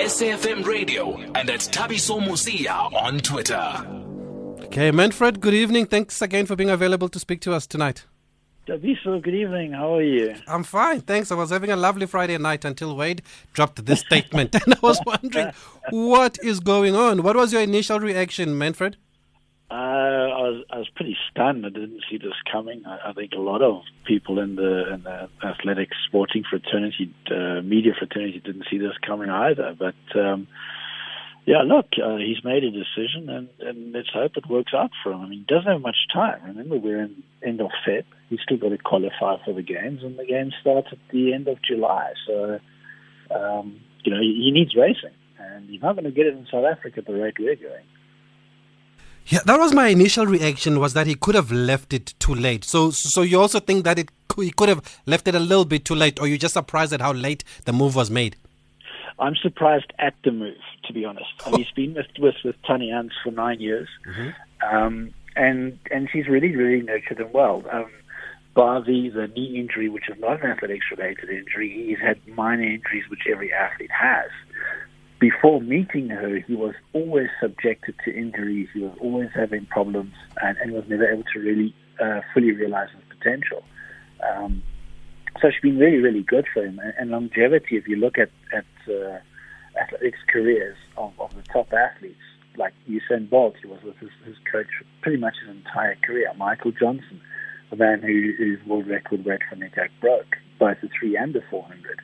SAFM Radio and at Thabiso Mosia on Twitter. Okay, Manfred, good evening. Thanks again for being available to speak to us tonight. Thabiso, good evening. How are you? I'm fine, thanks. I was having a lovely Friday night until Wade dropped this statement, and I was wondering what is going on. What was your initial reaction, Manfred? Uh, I was I was pretty stunned. I didn't see this coming. I, I think a lot of people in the in the athletics sporting fraternity, uh, media fraternity, didn't see this coming either. But um, yeah, look, uh, he's made a decision, and, and let's hope it works out for him. I mean, he doesn't have much time. Remember, we're in end of Feb. He's still got to qualify for the games, and the games start at the end of July. So, um, you know, he, he needs racing, and he's not going to get it in South Africa at the rate we're going. Yeah, that was my initial reaction. Was that he could have left it too late. So, so you also think that it he could have left it a little bit too late, or you're just surprised at how late the move was made? I'm surprised at the move, to be honest. I mean, he's been with with, with Tannie Ans for nine years, mm-hmm. um, and and she's really really nurtured him well. Um, bar the, the knee injury, which is not an athletics related injury, he's had minor injuries, which every athlete has before meeting her, he was always subjected to injuries. He was always having problems, and, and was never able to really uh, fully realize his potential. Um, so she's been really, really good for him. And, and longevity, if you look at at uh, athletics careers of, of the top athletes, like Usain Bolt, he was with his, his coach pretty much his entire career. Michael Johnson, the man who, whose world record Wade van Niekerk broke, both the three and the 400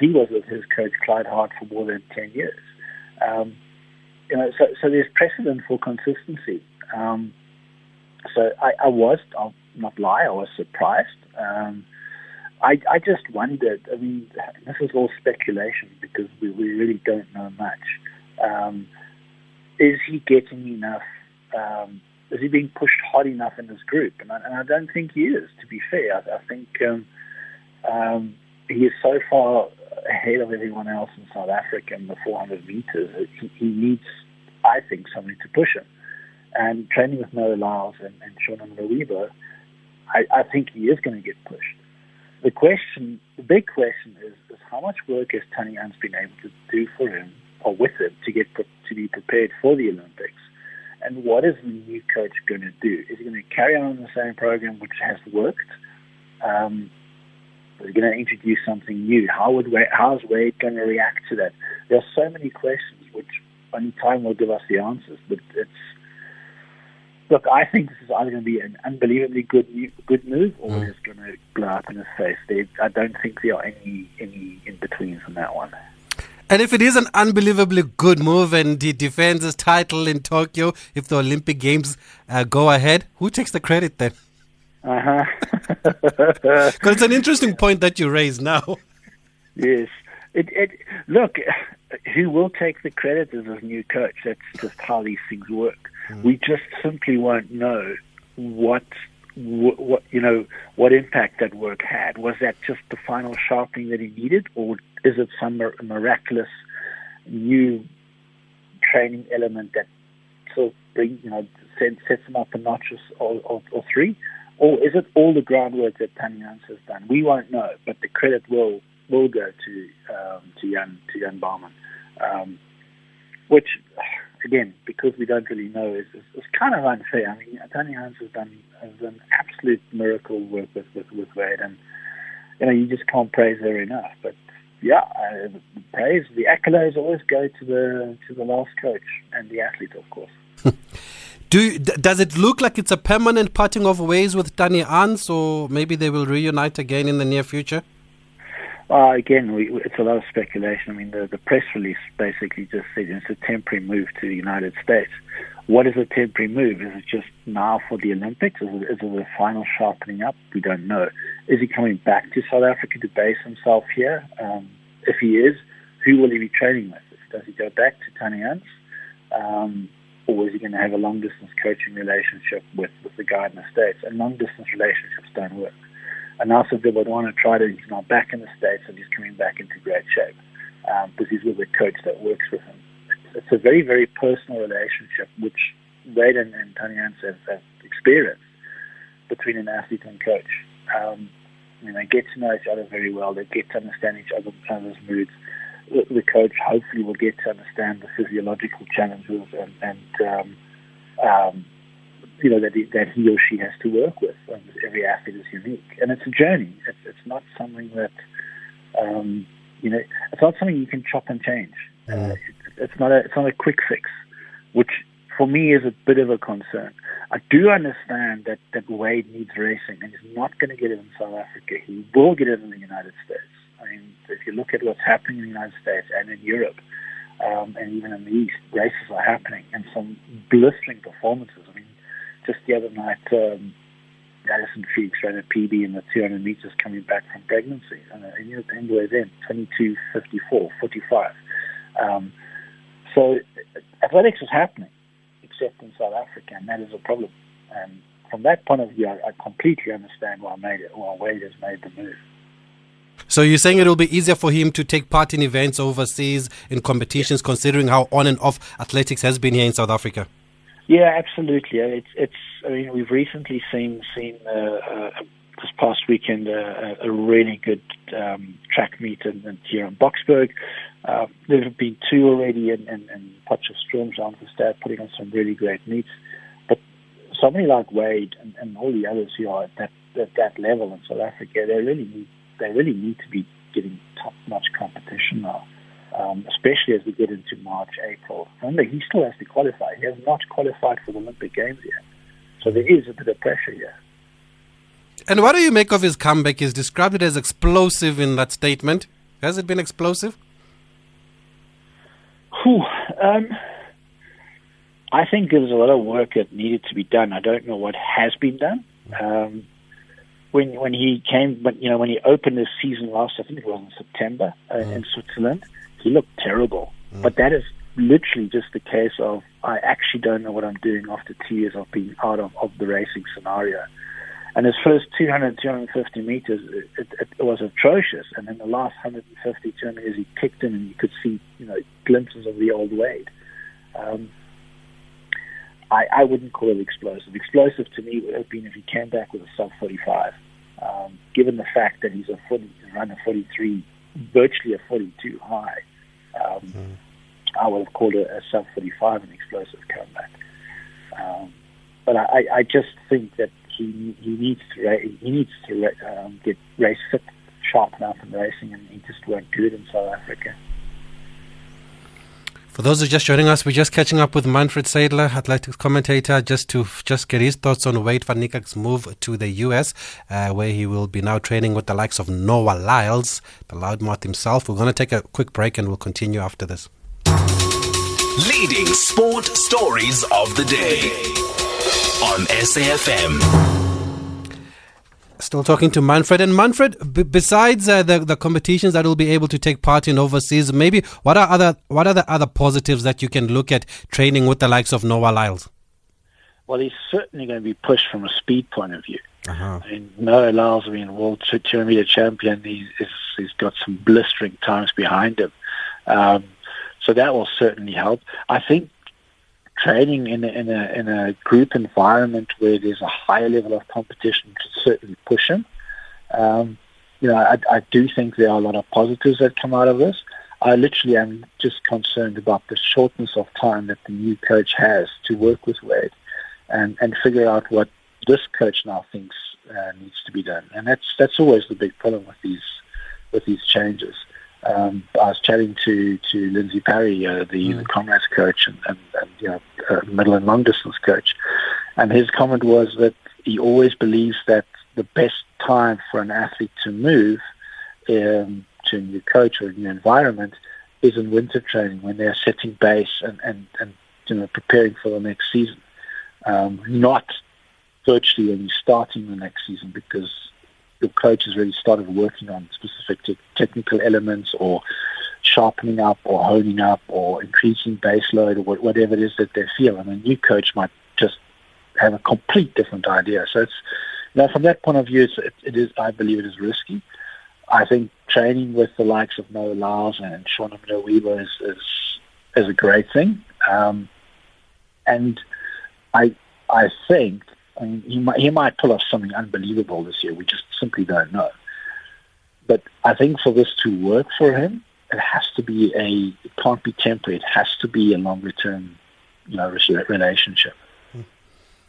he was with his coach Clyde Hart for more than ten years. Um, you know, so, so there's precedent for consistency. Um, so I, I, was, I'll not lie, I was surprised. Um, I, I just wondered. I mean, this is all speculation because we, we really don't know much. Um, is he getting enough? Um, is he being pushed hard enough in this group? And I, and I don't think he is. To be fair, I, I think um, he is so far ahead of everyone else in South Africa in the 400 meters. He, he needs, I think, somebody to push him. And training with Noah Lyles and, and Sean I, I think he is going to get pushed. The question, the big question is, is how much work has Tannie Ans been able to do for him or with him to get to be prepared for the Olympics? And what is the new coach going to do? Is he going to carry on the same program which has worked? Um, is going to introduce something new. How would Wade, how's Wade going to react to that? There are so many questions which only time will give us the answers. But it's look, I think this is either going to be an unbelievably good good move or mm. it's going to blow up in his face. They, I don't think there are any any in betweens on that one. And if it is an unbelievably good move and he defends his title in Tokyo, if the Olympic Games uh, go ahead, who takes the credit then? Uh huh. Because it's an interesting point that you raise now. Yes. It, it, look, who will take the credit as his new coach? That's just how these things work. Mm. We just simply won't know what, what, what, you know, what impact that work had. Was that just the final sharpening that he needed, or is it some miraculous new training element that sort of bring, you know, sets him up a notch or, or, or three? Or is it all the groundwork that Tannie Ans has done? We won't know, but the credit will will go to um, to Jan to Jan Brauman, um, which again because we don't really know is, is, is kind of unfair. I mean, Tannie Ans has done has done absolute miracle work with with with Wade, and you know you just can't praise her enough. But yeah, uh, the praise, the accolades always go to the to the last coach and the athlete, of course. Do does it look like it's a permanent parting of ways with Tannie Ans, or maybe they will reunite again in the near future? Uh, again, we, it's a lot of speculation. I mean, the, the press release basically just said it's a temporary move to the United States. What is a temporary move? Is it just now for the Olympics? Is it, is it a final sharpening up? We don't know. Is he coming back to South Africa to base himself here? Um, if he is, who will he be training with? Does he go back to Tannie Ans? Um, or is he going to have a long distance coaching relationship with, with the guy in the States? And long distance relationships don't work. And also, they would want to try to, he's not back in the States and he's coming back into great shape um, because he's with a coach that works with him. It's, a very, very personal relationship, which Wade and, and Tannie Ans have, have experienced between an athlete and coach. Um, I mean, they get to know each other very well. They get to understand each other's moods. The, the coach hopefully will get to understand the physiological challenges and, and um, um, you know that he, that he or she has to work with. Um, every athlete is unique, and it's a journey. It's, it's not something that um, you know. It's not something you can chop and change. Uh, it's not a it's not a quick fix, which for me is a bit of a concern. I do understand that that Wade needs racing, and he's not going to get it in South Africa. He will get it in the United States. I mean, if you look at what's happening in the United States and in Europe, um, and even in the East, races are happening, and some blistering performances. I mean, just the other night, um, Allyson Felix ran a PB in the 200 meters coming back from pregnancy. And a New England event, 22, 54, 45. Um, so athletics is happening, except in South Africa, and that is a problem. And from that point of view, I, I completely understand why, made it, why Wade has made the move. So you're saying it will be easier for him to take part in events overseas in competitions, considering how on and off athletics has been here in South Africa. Yeah, absolutely. It's it's. I mean, we've recently seen seen uh, uh, this past weekend uh, a really good um, track meet in, here in Boksburg. Uh, there have been two already and in, in, in Potchefstroom, Jean putting on some really great meets. But somebody like Wade and, and all the others who are at that, at that level in South Africa, they really need they really need to be getting top-notch competition now, um, especially as we get into March, April. Remember, he still has to qualify. He has not qualified for the Olympic Games yet. So there is a bit of pressure here. And what do you make of his comeback? He's described it as explosive in that statement. Has it been explosive? Whew, um, I think there was a lot of work that needed to be done. I don't know what has been done. Um, when when he came, but you know, when he opened his season last, I think it was in September uh, mm. in Switzerland, he looked terrible. Mm. But that is literally just the case of I actually don't know what I'm doing after two years of being out of, of the racing scenario. And his first 200, 250 meters, it, it, it was atrocious. And then the last 150, 200 meters, he kicked in and you could see, you know, glimpses of the old Wade. Um, I, I wouldn't call it explosive. Explosive to me would have been if he came back with a sub 45. Um, given the fact that he's a 40, he's run a 43, virtually a 42 high, um, mm. I would have called it a sub 45 an explosive comeback. Um, but I, I just think that he he needs to he needs to um, get race fit, sharp enough in racing, and he just won't do it in South Africa. For those who are just joining us, we're just catching up with Manfred Seidler, athletics commentator, just to just get his thoughts on Wade van Niekerk's move to the US, uh, where he will be now training with the likes of Noah Lyles, the loudmouth himself. We're going to take a quick break and we'll continue after this. Leading sport stories of the day on SAFM. Still talking to Manfred. And Manfred, b- besides uh, the, the competitions that will be able to take part in overseas, maybe what are other what are the other positives that you can look at training with the likes of Noah Lyles? Well, he's certainly going to be pushed from a speed point of view. Uh-huh. I mean, Noah Lyles, I mean, world 200 meter champion, he's, he's got some blistering times behind him. Um, so that will certainly help. I think training in a, in a in a group environment where there's a higher level of competition to certainly push him. Um, you know, I, I do think there are a lot of positives that come out of this. I literally am just concerned about the shortness of time that the new coach has to work with Wade and, and figure out what this coach now thinks uh, needs to be done. And that's that's always the big problem with these with these changes. Um, I was chatting to to Lindsay Parry, uh, the, mm. the Comrades coach and, and, and you know uh, middle and long distance coach, and his comment was that he always believes that the best time for an athlete to move um, to a new coach or a new environment is in winter training when they're setting base and, and, and you know preparing for the next season, um, not virtually when you're starting the next season because your coach has really started working on specific te- technical elements or sharpening up or honing up or increasing base load or whatever it is that they feel. And a new coach might just have a complete different idea. So it's, know, from that point of view, it, it is, I believe it is risky. I think training with the likes of Noah Lyles and Sean Weaver is, is, is a great thing. Um, and I, I think I mean, he might, he might pull off something unbelievable this year. We just simply don't know. But I think for this to work for him, it has to be a, it can't be temporary. It has to be a longer term, you know, relationship. Hmm.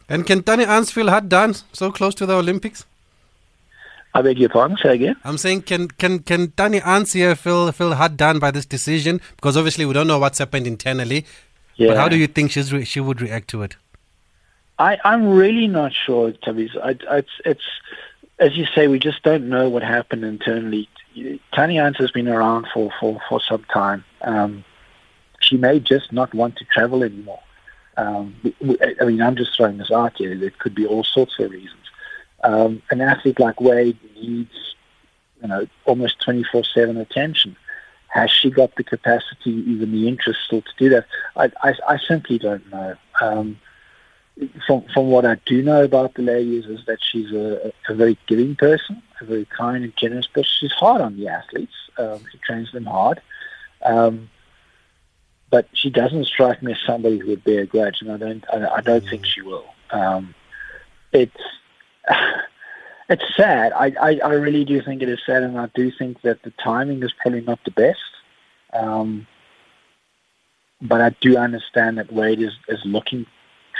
And can Danny Ans feel hard done so close to the Olympics? I beg your pardon. Say again. I'm saying, can can can Danny Ans here feel feel hard done by this decision? Because obviously we don't know what's happened internally. Yeah. But how do you think she's re- she would react to it? I I'm really not sure, Tabiz. it's it's as you say, we just don't know what happened internally. Tanya Ans has been around for for for some time. Um, she may just not want to travel anymore. Um, I mean, I'm just throwing this out here. It could be all sorts of reasons. Um, an athlete like Wade needs, you know, almost 24/7 attention. Has she got the capacity, even the interest, still to do that? I, I, I simply don't know. Um, from from what I do know about the lady is, is that she's a, a very giving person, a very kind and generous person. She's hard on the athletes. Um, she trains them hard. Um, but she doesn't strike me as somebody who would bear a grudge, and I don't. I, I don't mm. think she will. Um, it's it's sad. I, I, I really do think it is sad, and I do think that the timing is probably not the best. Um, but I do understand that Wade is, is looking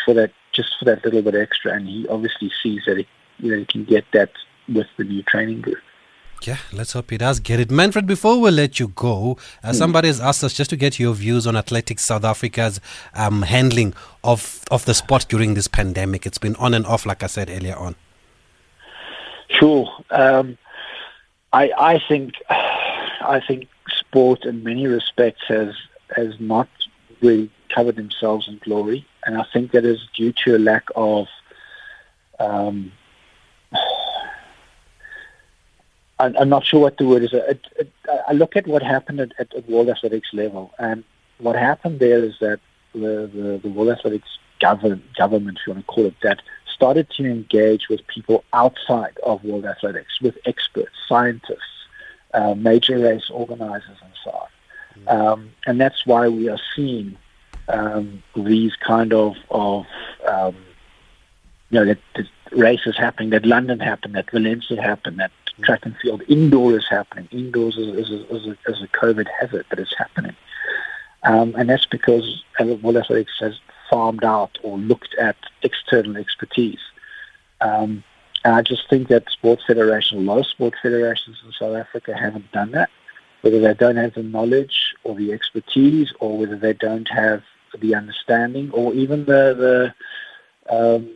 for that just for that little bit extra, and he obviously sees that he, you know, he can get that with the new training group. Yeah, let's hope he does get it. Manfred, before we let you go, uh, mm. somebody has asked us just to get your views on Athletics South Africa's um, handling of, of the sport during this pandemic. It's been on and off, like I said earlier on. Sure. Um, I, I think I think sport, in many respects, has has not really covered themselves in glory, and I think that is due to a lack of. Um, I'm not sure what the word is. It, it, I look at what happened at, at, at, World Athletics level, and what happened there is that the, the, the World Athletics govern, government, if you want to call it that, started to engage with people outside of World Athletics, with experts, scientists, uh, major race organizers, and so on. Mm-hmm. Um, and that's why we are seeing um, these kind of, of um, you know, that, that races happening, that London happened, that Valencia happened, that track and field. Indoor is happening. Indoors is, is, is, a, is a COVID hazard, but it's happening. Um, and that's because World Athletics has farmed out or looked at external expertise. Um, and I just think that sports federations, a lot of sports federations in South Africa haven't done that, whether they don't have the knowledge or the expertise or whether they don't have the understanding or even the, the um,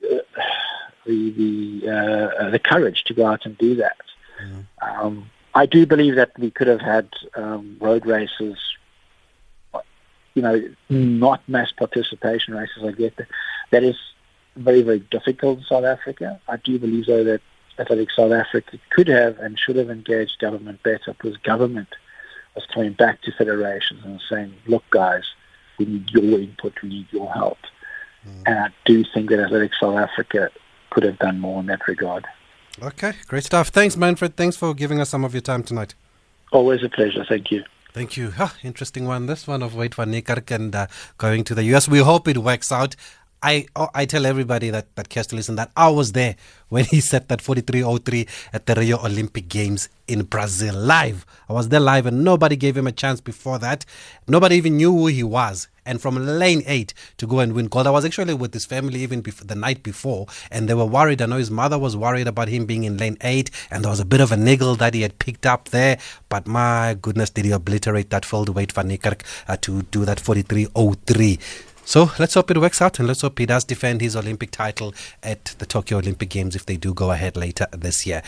the the uh, the courage to go out and do that. Mm. Um, I do believe that we could have had um, road races, you know, not mass participation races. I get that. That is very very difficult in South Africa. I do believe though that Athletics South Africa could have and should have engaged government better because government was coming back to federations and saying, look guys, we need your input, we need your help. Mm. And I do think that Athletics South Africa could have done more in that regard. Okay, great stuff. Thanks, Manfred. Thanks for giving us some of your time tonight. Always a pleasure. Thank you. Thank you. Huh, interesting one. This one of Wade van Niekerk and uh, going to the US. We hope it works out. I oh, I tell everybody that that cares to listen that I was there when he set that 4303 at the Rio Olympic Games in Brazil live. I was there live and nobody gave him a chance before that. Nobody even knew who he was. And from lane eight to go and win gold, I was actually with his family even the night before, and they were worried. I know his mother was worried about him being in lane eight, and there was a bit of a niggle that he had picked up there. But my goodness, did he obliterate that field Wade van Niekerk uh, to do that 4303. So let's hope it works out and let's hope he does defend his Olympic title at the Tokyo Olympic Games if they do go ahead later this year.